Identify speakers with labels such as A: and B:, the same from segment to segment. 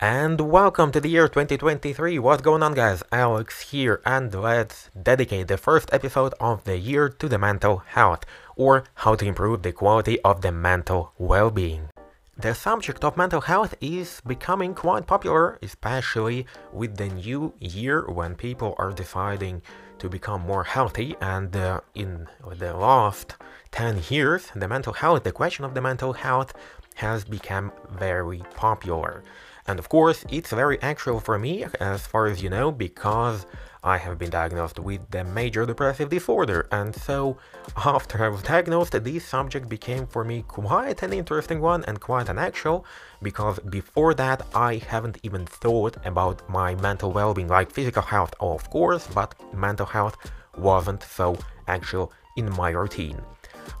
A: And welcome to the year 2023. What's going on, guys? Alex here, and let's dedicate the first episode of the year to the mental health, or how to improve the quality of the mental well being. The subject of mental health is becoming quite popular, especially with the new year when people are deciding to become more healthy. And uh, in the last 10 years, the mental health, the question of the mental health, has become very popular. And of course, it's very actual for me, as far as you know, because I have been diagnosed with the major depressive disorder. And so, after I was diagnosed, this subject became for me quite an interesting one and quite an actual, because before that, I haven't even thought about my mental well being, like physical health, of course, but mental health wasn't so actual in my routine.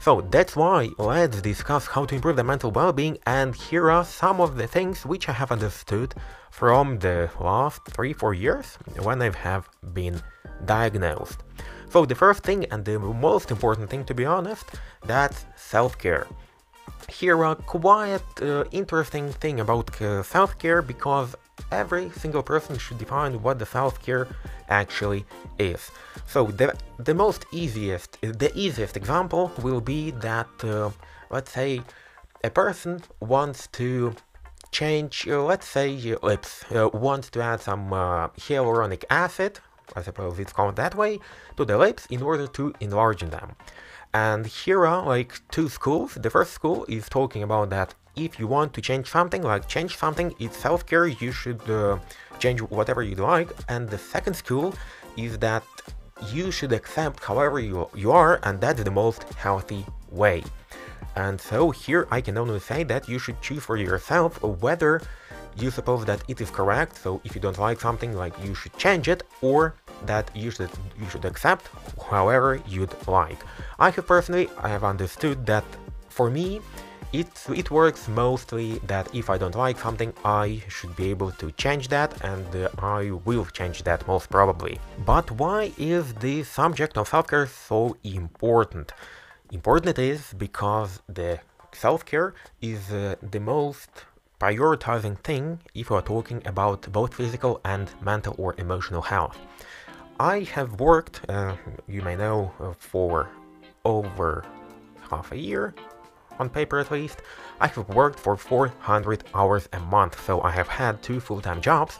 A: So that's why let's discuss how to improve the mental well-being and here are some of the things which I have understood from the last 3-4 years when I have been diagnosed. So the first thing and the most important thing to be honest, that's self-care. Here a quite uh, interesting thing about uh, self-care because every single person should define what the self-care actually is. So the, the most easiest, the easiest example will be that, uh, let's say, a person wants to change, uh, let's say, lips, uh, wants to add some uh, hyaluronic acid, I suppose it's called that way, to the lips in order to enlarge them. And here are like two schools. The first school is talking about that if you want to change something, like change something, it's self-care, you should uh, change whatever you like. And the second school is that you should accept however you, you are, and that's the most healthy way. And so here I can only say that you should choose for yourself whether you suppose that it is correct. So if you don't like something, like you should change it, or that you should you should accept however you'd like. I have personally I have understood that for me it, it works mostly that if I don't like something, I should be able to change that and uh, I will change that most probably. But why is the subject of self-care so important? Important it is because the self-care is uh, the most prioritizing thing if you are talking about both physical and mental or emotional health. I have worked, uh, you may know, uh, for over half a year on paper at least, I have worked for 400 hours a month, so I have had two full-time jobs,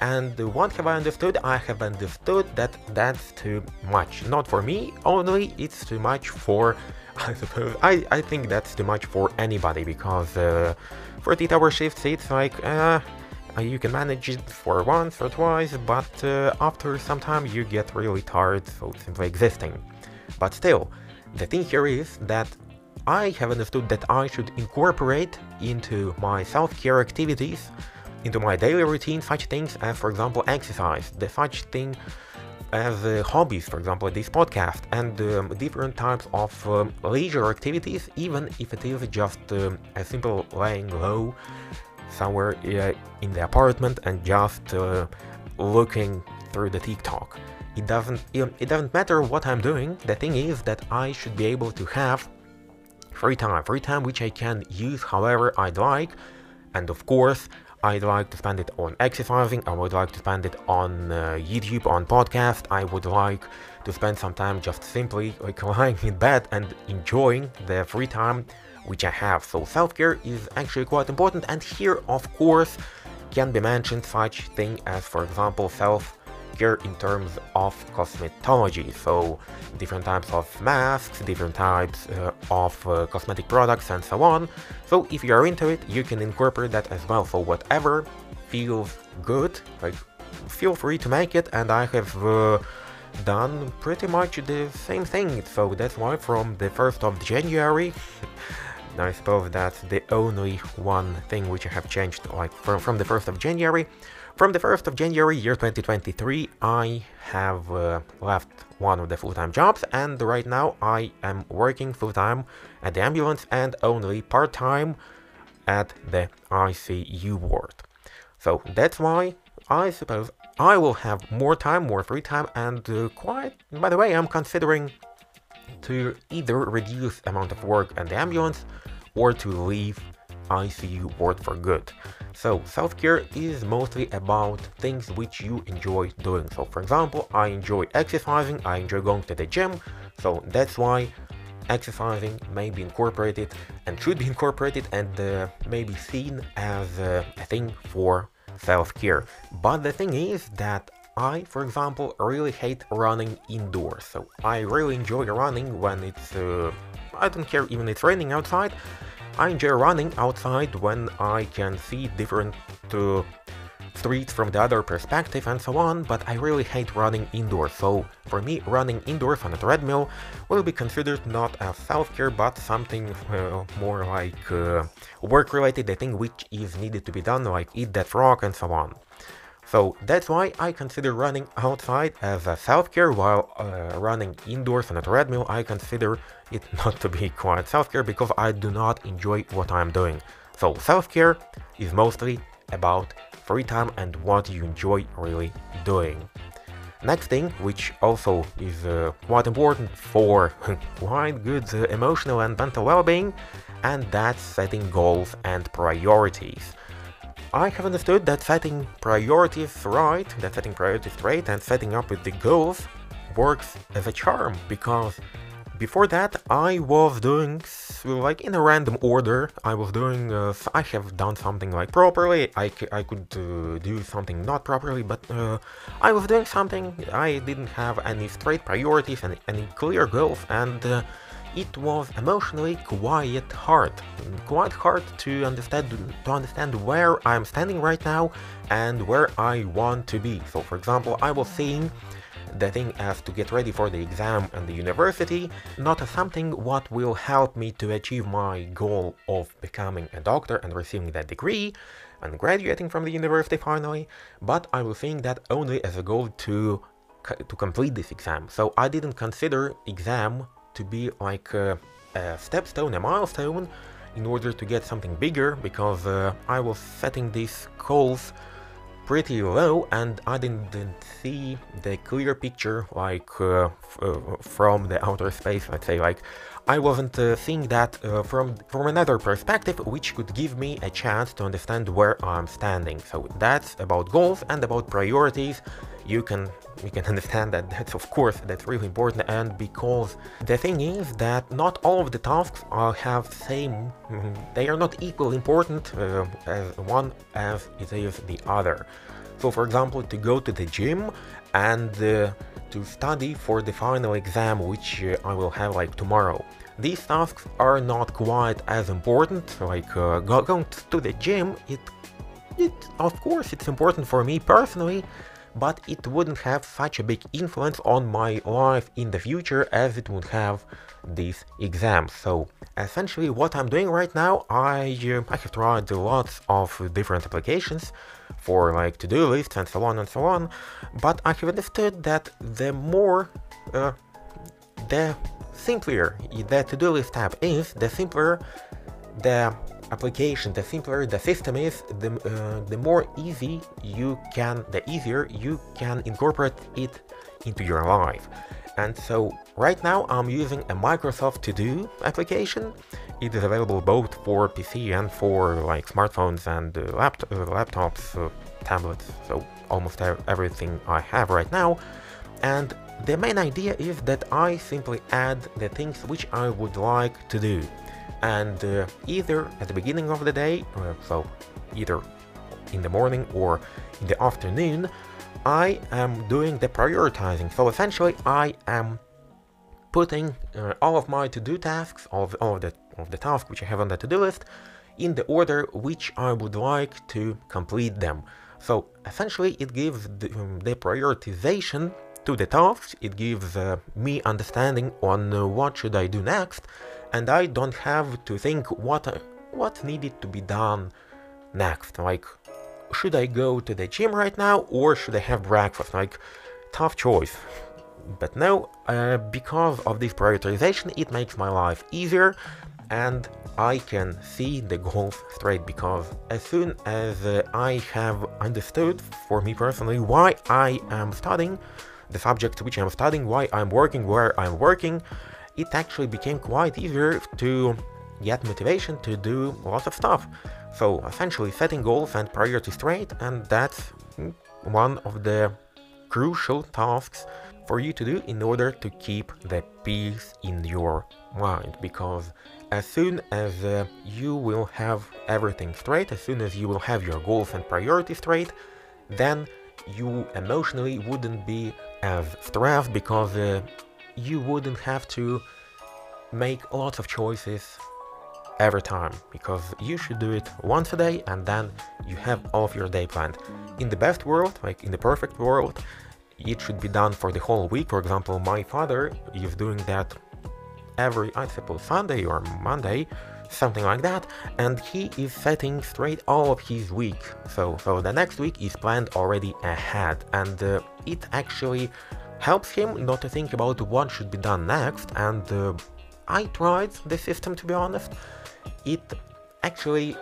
A: and what have I understood? I have understood that that's too much. Not for me, only it's too much for, I suppose, I, I think that's too much for anybody, because uh, 48 hour shifts, it's like, uh, you can manage it for once or twice, but uh, after some time you get really tired, so simply existing. But still, the thing here is that I have understood that I should incorporate into my self-care activities, into my daily routine, such things as, for example, exercise, the such thing as uh, hobbies, for example, this podcast, and um, different types of um, leisure activities, even if it is just um, a simple laying low somewhere uh, in the apartment and just uh, looking through the TikTok. It doesn't it doesn't matter what I'm doing. The thing is that I should be able to have free time, free time which I can use however I'd like, and of course, I'd like to spend it on exercising, I would like to spend it on uh, YouTube, on podcast, I would like to spend some time just simply like lying in bed and enjoying the free time which I have. So self-care is actually quite important. And here of course can be mentioned such thing as for example self here in terms of cosmetology, so different types of masks, different types uh, of uh, cosmetic products and so on. So if you are into it, you can incorporate that as well. So whatever feels good, like feel free to make it and I have uh, done pretty much the same thing. So that's why from the 1st of January I suppose that's the only one thing which I have changed like from, from the 1st of January from the 1st of January year 2023, I have uh, left one of the full-time jobs and right now I am working full-time at the ambulance and only part-time at the ICU ward. So that's why I suppose I will have more time, more free time and uh, quite, by the way, I'm considering to either reduce amount of work at the ambulance or to leave ICU ward for good. So self-care is mostly about things which you enjoy doing. So for example, I enjoy exercising, I enjoy going to the gym, so that's why exercising may be incorporated and should be incorporated and uh, may be seen as uh, a thing for self-care. But the thing is that I, for example, really hate running indoors. So I really enjoy running when it's, uh, I don't care even it's raining outside. I enjoy running outside when I can see different uh, streets from the other perspective and so on, but I really hate running indoors. So for me, running indoors on a treadmill will be considered not as self-care, but something uh, more like uh, work-related, a thing which is needed to be done, like eat that frog and so on. So that's why I consider running outside as a self-care while uh, running indoors on a treadmill I consider it not to be quite self-care because I do not enjoy what I'm doing. So self-care is mostly about free time and what you enjoy really doing. Next thing, which also is uh, quite important for quite good uh, emotional and mental well-being, and that's setting goals and priorities. I have understood that setting priorities right, that setting priorities straight and setting up with the goals works as a charm because before that I was doing like in a random order. I was doing uh, I have done something like properly. I, I could uh, do something not properly but uh, I was doing something. I didn't have any straight priorities and any clear goals and uh, it was emotionally quite hard, quite hard to understand to understand where I'm standing right now and where I want to be. So for example, I was seeing the thing as to get ready for the exam and the university, not as something what will help me to achieve my goal of becoming a doctor and receiving that degree and graduating from the university finally, but I was seeing that only as a goal to to complete this exam. So I didn't consider exam to be like a, a stepstone, a milestone, in order to get something bigger, because uh, I was setting these goals pretty low and I didn't see the clear picture like uh, uh, from the outer space let's say like I wasn't uh, seeing that uh, from from another perspective which could give me a chance to understand where I'm standing. So that's about goals and about priorities. You can you can understand that that's of course that's really important. And because the thing is that not all of the tasks are have same they are not equally important uh, as one as it is the other. So for example to go to the gym and uh, to study for the final exam which uh, I will have like tomorrow. These tasks are not quite as important like uh, going to the gym it it of course it's important for me personally but it wouldn't have such a big influence on my life in the future as it would have this exam. So essentially what I'm doing right now, I, uh, I have tried lots of different applications for like to-do lists and so on and so on, but I have understood that the more, uh, the simpler the to-do list app is, the simpler the application, the simpler the system is, the, uh, the more easy you can, the easier you can incorporate it into your life. And so right now I'm using a Microsoft To Do application. It is available both for PC and for like smartphones and uh, uh, laptops, uh, tablets, so almost everything I have right now. And the main idea is that I simply add the things which I would like to do and uh, either at the beginning of the day, uh, so either in the morning or in the afternoon, I am doing the prioritizing. So essentially, I am putting uh, all of my to-do tasks, all of, all of the of the tasks which I have on the to-do list, in the order which I would like to complete them. So essentially, it gives the, um, the prioritization to the tasks. It gives uh, me understanding on uh, what should I do next, and I don't have to think what what needed to be done next. Like, should I go to the gym right now or should I have breakfast? Like, tough choice. But no, uh, because of this prioritization, it makes my life easier and I can see the goals straight because as soon as uh, I have understood, for me personally, why I am studying, the subject which I'm studying, why I'm working where I'm working, it actually became quite easier to get motivation to do lots of stuff. So essentially setting goals and priorities straight and that's one of the crucial tasks for you to do in order to keep the peace in your mind because as soon as uh, you will have everything straight, as soon as you will have your goals and priorities straight, then you emotionally wouldn't be as stressed because uh, you wouldn't have to make lots of choices every time because you should do it once a day and then you have all of your day planned. In the best world, like in the perfect world, it should be done for the whole week. For example, my father is doing that every, I suppose, Sunday or Monday, something like that, and he is setting straight all of his week. So, so the next week is planned already ahead, and uh, it actually helps him not to think about what should be done next. And uh, I tried the system to be honest. It actually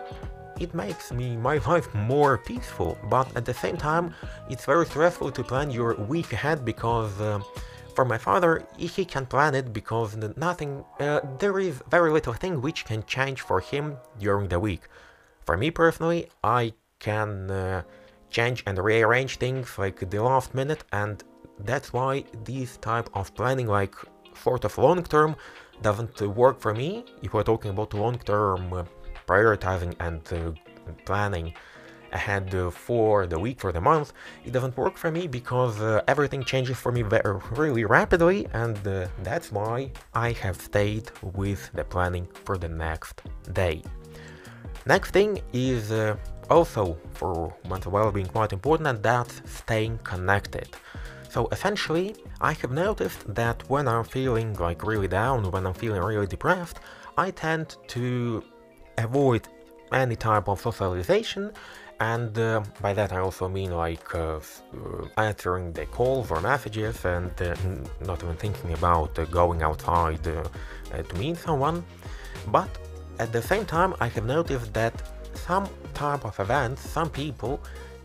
A: it makes me my life more peaceful, but at the same time, it's very stressful to plan your week ahead because. Uh, for my father, he can plan it because nothing, uh, there is very little thing which can change for him during the week. For me personally, I can uh, change and rearrange things like the last minute and that's why this type of planning like sort of long term doesn't work for me if we're talking about long term uh, prioritizing and uh, planning ahead uh, for the week, for the month, it doesn't work for me because uh, everything changes for me very, really rapidly and uh, that's why I have stayed with the planning for the next day. Next thing is uh, also for mental well-being quite important and that's staying connected. So essentially, I have noticed that when I'm feeling like really down, when I'm feeling really depressed, I tend to avoid any type of socialization and uh, by that I also mean like uh, uh answering the calls or messages and uh, not even thinking about uh, going outside uh, to meet someone. But at the same time, I have noticed that some type of events, some people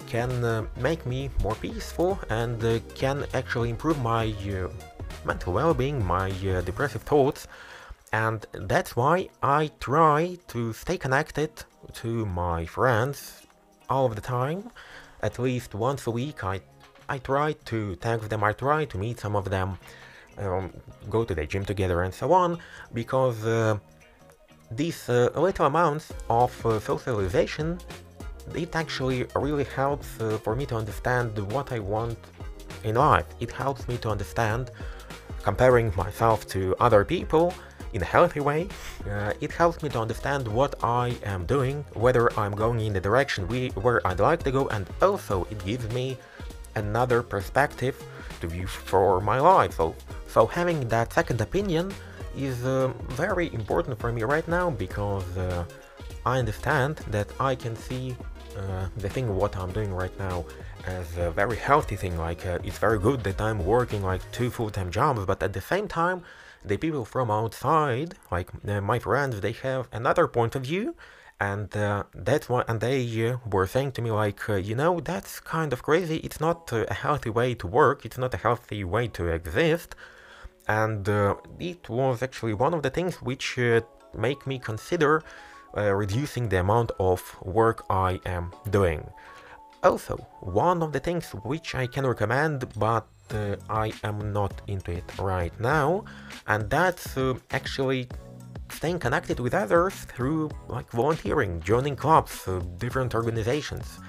A: can make me more peaceful and can actually improve my mental well-being, my depressive thoughts and that's why I try to stay connected to my friends all of the time. At least once a week, I I try to thank them. I try to meet some of them, um, go to the gym together, and so on. Because uh, these uh, little amounts of uh, socialization, it actually really helps uh, for me to understand what I want in life. It helps me to understand comparing myself to other people in a healthy way. Uh, it helps me to understand what I am doing, whether I'm going in the direction we, where I'd like to go, and also it gives me another perspective to view for my life. So, so having that second opinion is uh, very important for me right now because uh, I understand that I can see uh, the thing what I'm doing right now as a very healthy thing. Like uh, it's very good that I'm working like two full-time jobs, but at the same time the people from outside, like uh, my friends, they have another point of view, and uh, that's why. And they uh, were saying to me like, you know, that's kind of crazy. It's not a healthy way to work. It's not a healthy way to exist. And it was actually one of the things which make me consider reducing the amount of work I am doing. Also, one of the things which I can recommend, but uh, I am not into it right now, and that's uh, actually staying connected with others through like volunteering, joining clubs, uh, different organizations,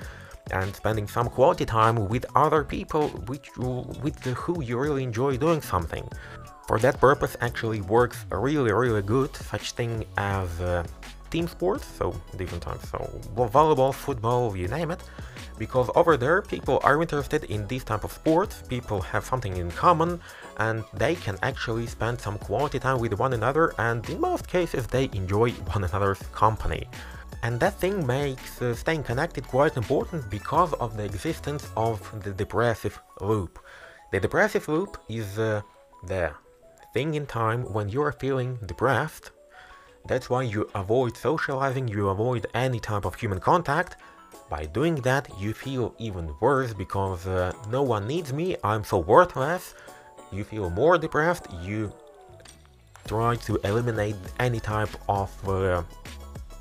A: and spending some quality time with other people which with who you really enjoy doing something. For that purpose actually works really really good such thing as uh, team sports, so different types, so volleyball, football, you name it, because over there people are interested in this type of sports, people have something in common, and they can actually spend some quality time with one another, and in most cases they enjoy one another's company. And that thing makes uh, staying connected quite important because of the existence of the depressive loop. The depressive loop is uh, the thing in time when you are feeling depressed that's why you avoid socializing, you avoid any type of human contact. By doing that, you feel even worse because uh, no one needs me, I'm so worthless. You feel more depressed, you try to eliminate any type of uh,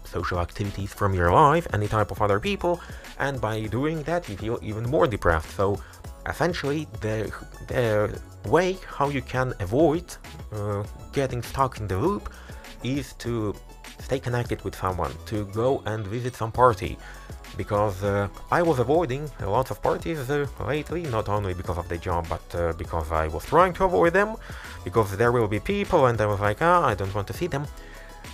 A: social activities from your life, any type of other people, and by doing that you feel even more depressed. So essentially the, the way how you can avoid uh, getting stuck in the loop is to stay connected with someone, to go and visit some party. Because uh, I was avoiding a lot of parties uh, lately, not only because of the job, but uh, because I was trying to avoid them, because there will be people and I was like, ah, I don't want to see them.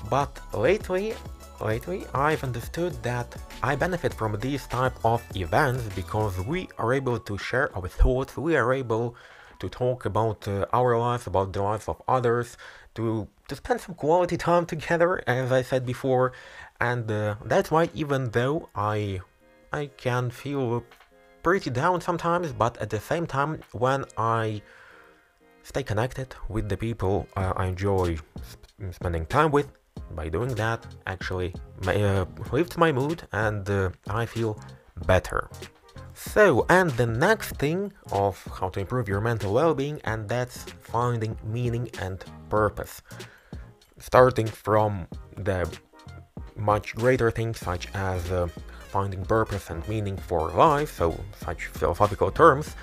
A: But lately, lately I've understood that I benefit from these type of events because we are able to share our thoughts, we are able to talk about uh, our lives, about the lives of others, to to spend some quality time together, as I said before, and uh, that's why even though I I can feel pretty down sometimes, but at the same time, when I stay connected with the people uh, I enjoy sp spending time with, by doing that, actually uh, lifts my mood and uh, I feel better. So, and the next thing of how to improve your mental well-being, and that's finding meaning and purpose. Starting from the much greater things such as uh, finding purpose and meaning for life, so such philosophical terms,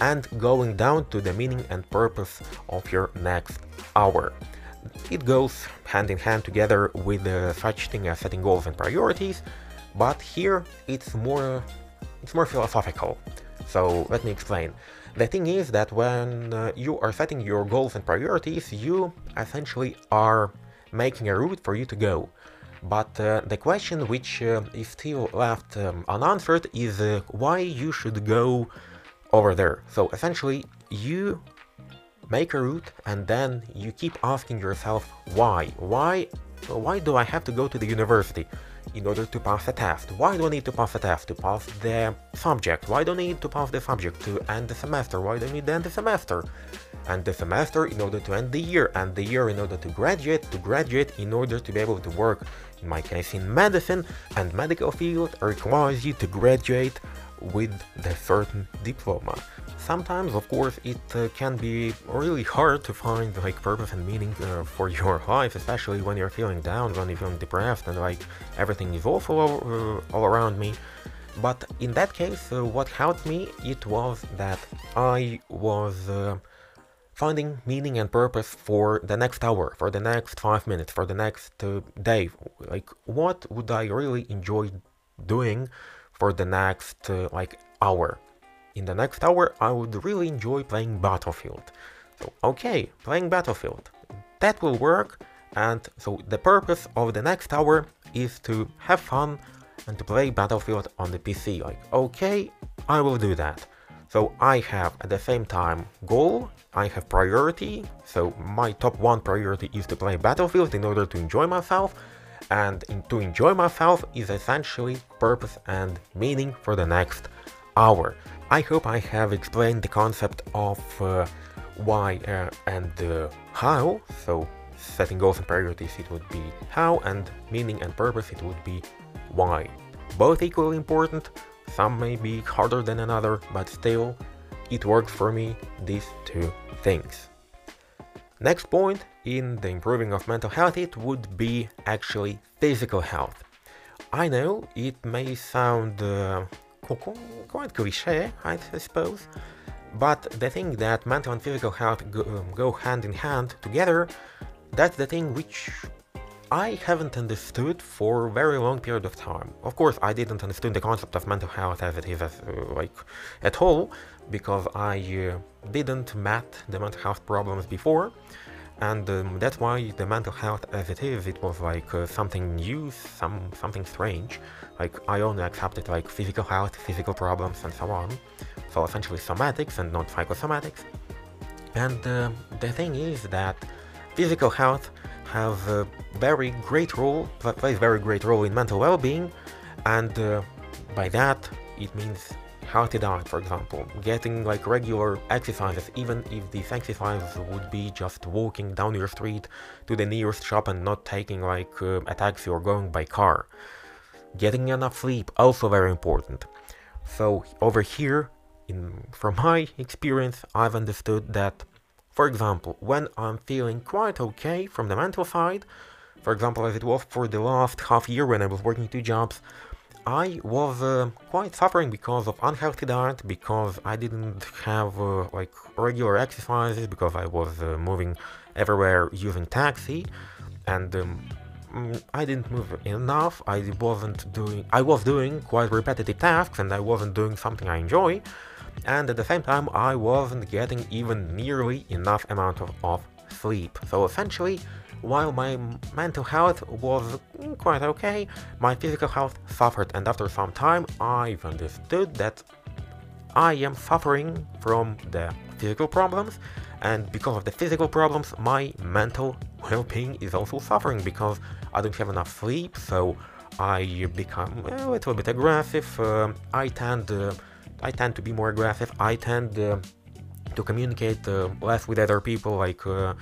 A: and going down to the meaning and purpose of your next hour. It goes hand in hand together with uh, such thing as setting goals and priorities, but here it's more it's more philosophical. So let me explain. The thing is that when uh, you are setting your goals and priorities, you essentially are making a route for you to go. But uh, the question which uh, is still left um, unanswered is uh, why you should go over there. So essentially, you make a route and then you keep asking yourself why. Why why do I have to go to the university? in order to pass a test. Why do I need to pass a test? To pass the subject. Why do I need to pass the subject to end the semester? Why do I need to end the semester? And the semester in order to end the year, and the year in order to graduate, to graduate in order to be able to work, in my case in medicine, and medical field requires you to graduate with the certain diploma. Sometimes, of course, it uh, can be really hard to find like purpose and meaning uh, for your life, especially when you're feeling down, when you're feeling depressed, and like everything is awful all, uh, all around me. But in that case, uh, what helped me it was that I was uh, finding meaning and purpose for the next hour, for the next five minutes, for the next uh, day. Like, what would I really enjoy doing for the next like hour? in the next hour I would really enjoy playing Battlefield. So okay, playing Battlefield. That will work and so the purpose of the next hour is to have fun and to play Battlefield on the PC. Like, okay, I will do that. So I have at the same time goal, I have priority, so my top one priority is to play Battlefield in order to enjoy myself, and to enjoy myself is essentially purpose and meaning for the next hour. I hope I have explained the concept of uh, why uh, and uh, how. So setting goals and priorities it would be how and meaning and purpose it would be why. Both equally important, some may be harder than another, but still it works for me, these two things. Next point in the improving of mental health it would be actually physical health. I know it may sound uh, quite cliche, I suppose. But the thing that mental and physical health go, um, go hand in hand together, that's the thing which I haven't understood for a very long period of time. Of course, I didn't understand the concept of mental health as it is, as, uh, like, at all, because I uh, didn't met the mental health problems before and um, that's why the mental health as it is it was like uh, something new some something strange. Like i only accepted like physical health physical problems and so on. So essentially somatics and not psychosomatics. And uh, the thing is that physical health have a very great role plays very great role in mental well-being and uh, by that it means healthy diet, for example, getting like regular exercises, even if these exercises would be just walking down your street to the nearest shop and not taking like uh, a taxi or going by car. Getting enough sleep, also very important. So over here, in from my experience, I've understood that For example, when I'm feeling quite okay from the mental side, for example, as it was for the last half year when I was working two jobs, I was uh, quite suffering because of unhealthy diet, because I didn't have uh, like regular exercises, because I was uh, moving everywhere using taxi, and um, mm, I didn't move enough. I wasn't doing. I was doing quite repetitive tasks, and I wasn't doing something I enjoy. And at the same time, I wasn't getting even nearly enough amount of, of sleep. So essentially, while my mental health was quite okay, my physical health suffered, and after some time, I've understood that I am suffering from the physical problems, and because of the physical problems, my mental well being is also suffering because I don't have enough sleep, so I become a little bit aggressive. Uh, I tend uh, I tend to be more aggressive. I tend uh, to communicate uh, less with other people, like uh,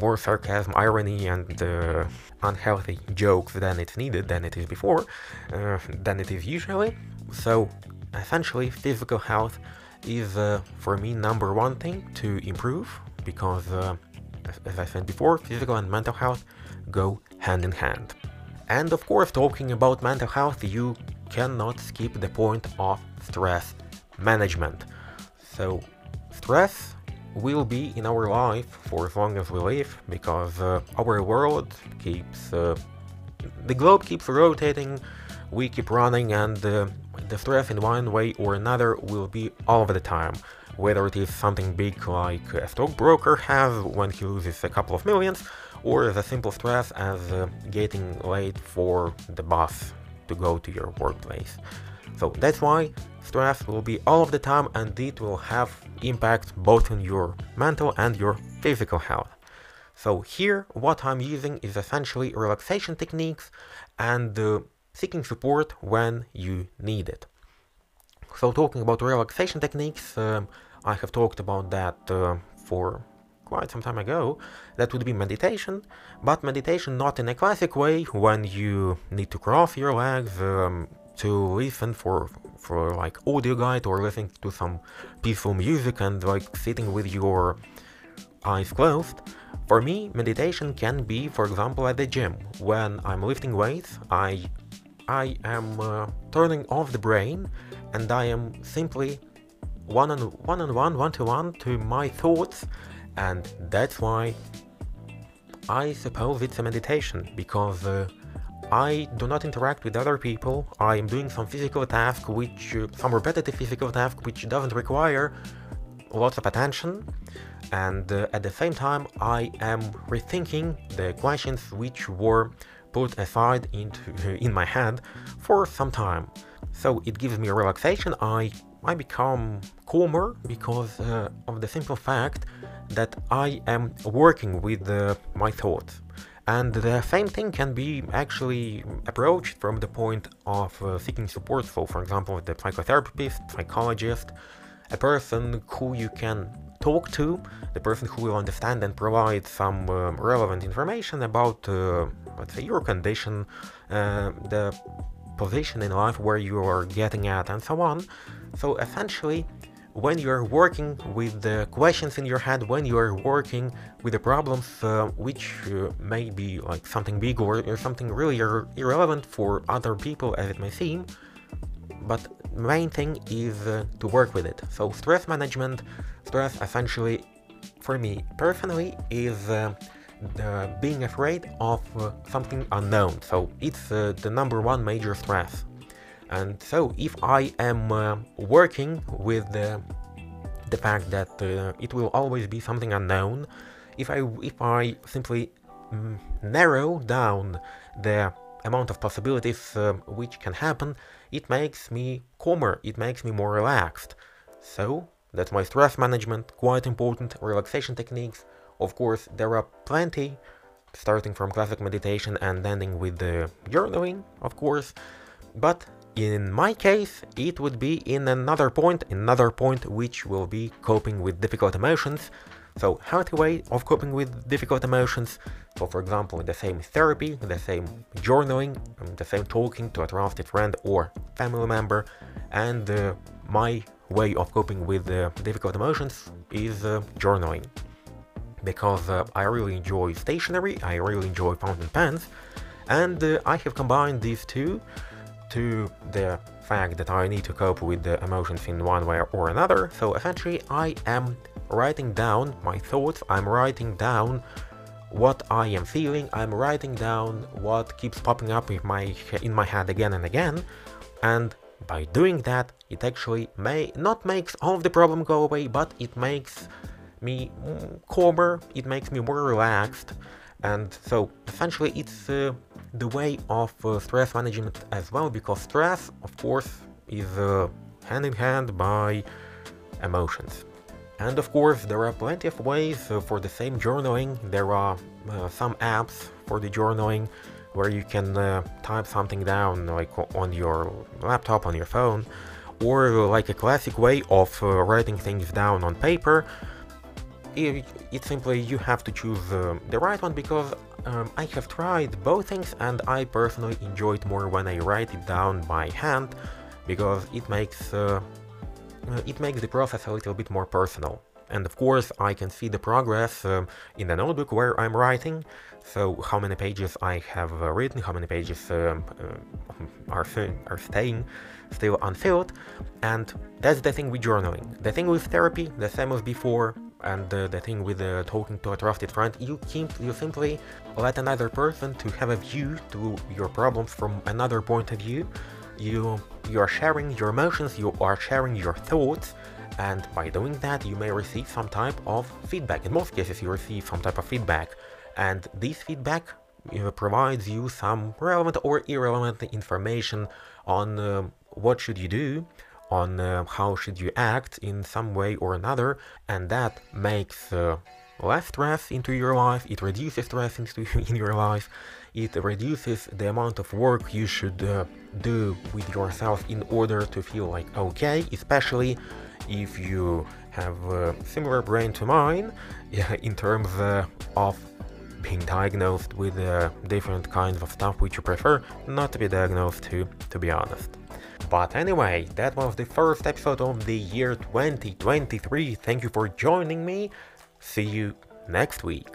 A: more sarcasm, irony, and uh, unhealthy jokes than it's needed, than it is before, uh, than it is usually. So, essentially, physical health is uh, for me number one thing to improve because, as I said before, physical and mental health go hand in hand. And of course, talking about mental health, you cannot skip the point of stress management. So, stress will be in our life for as long as we live because uh, our world keeps uh, the globe keeps rotating we keep running and uh, the stress in one way or another will be all the time whether it is something big like a stockbroker has when he loses a couple of millions or the simple stress as uh, getting late for the bus to go to your workplace so that's why stress will be all of the time and it will have impact both on your mental and your physical health. So here what I'm using is essentially relaxation techniques and uh, seeking support when you need it. So talking about relaxation techniques, um, I have talked about that uh, for quite some time ago. That would be meditation, but meditation not in a classic way when you need to cross your legs, um, to listen for for like audio guide or listening to some peaceful music and like sitting with your eyes closed. For me, meditation can be, for example, at the gym. When I'm lifting weights, I I am uh, turning off the brain and I am simply one on one on one, one to one to my thoughts, and that's why I suppose it's a meditation because. Uh, I do not interact with other people. I am doing some physical task, which uh, some repetitive physical task, which doesn't require lots of attention. And uh, at the same time, I am rethinking the questions which were put aside into in my head for some time. So it gives me relaxation. I I become calmer because uh, of the simple fact that I am working with uh, my thoughts. And the same thing can be actually approached from the point of uh, seeking support. So, for example, the psychotherapist, psychologist, a person who you can talk to, the person who will understand and provide some um, relevant information about, uh, let's say, your condition, uh, the position in life where you are getting at, and so on. So, essentially, when you're working with the questions in your head, when you're working with the problems uh, which uh, may be like something big or, or something really ir- irrelevant for other people as it may seem, but main thing is uh, to work with it. So stress management, stress essentially, for me personally, is uh, being afraid of uh, something unknown. So it's uh, the number one major stress and so if I am uh, working with the, the fact that uh, it will always be something unknown, if I if I simply mm, narrow down the amount of possibilities uh, which can happen, it makes me calmer, it makes me more relaxed. So that's my stress management, quite important relaxation techniques. Of course, there are plenty, starting from classic meditation and ending with the journaling, of course. But in my case, it would be in another point, another point which will be coping with difficult emotions. So healthy way of coping with difficult emotions. So for example, the same therapy, the same journaling, the same talking to a trusted friend or family member. And uh, my way of coping with uh, difficult emotions is uh, journaling. because uh, I really enjoy stationery, I really enjoy fountain pens, and uh, I have combined these two to the fact that I need to cope with the emotions in one way or another. So essentially, I am writing down my thoughts, I'm writing down what I am feeling, I'm writing down what keeps popping up in my in my head again and again, and by doing that, it actually may not makes all of the problem go away, but it makes me calmer, it makes me more relaxed, and so essentially it's uh, the way of uh, stress management as well, because stress, of course, is uh, hand in hand by emotions. And of course, there are plenty of ways uh, for the same journaling. There are uh, some apps for the journaling where you can uh, type something down, like on your laptop, on your phone, or like a classic way of writing things down on paper it, it simply you have to choose uh, the right one because um, I have tried both things and I personally enjoy it more when I write it down by hand because it makes uh, uh, it makes the process a little bit more personal. And of course, I can see the progress um, in the notebook where I'm writing. So how many pages I have uh, written, how many pages um, uh, are, are staying still unfilled. And that's the thing with journaling. The thing with therapy, the same as before, and uh, the thing with uh, talking to a trusted friend, you keep you simply let another person to have a view to your problems from another point of view. You you are sharing your emotions, you are sharing your thoughts, and by doing that, you may receive some type of feedback. In most cases, you receive some type of feedback, and this feedback uh, provides you some relevant or irrelevant information on uh, what should you do on uh, how should you act in some way or another and that makes uh, less stress into your life it reduces stress into in your life it reduces the amount of work you should uh, do with yourself in order to feel like okay especially if you have a similar brain to mine in terms uh, of being diagnosed with uh, different kinds of stuff which you prefer not to be diagnosed to to be honest but anyway, that was the first episode of the year 2023. Thank you for joining me. See you next week.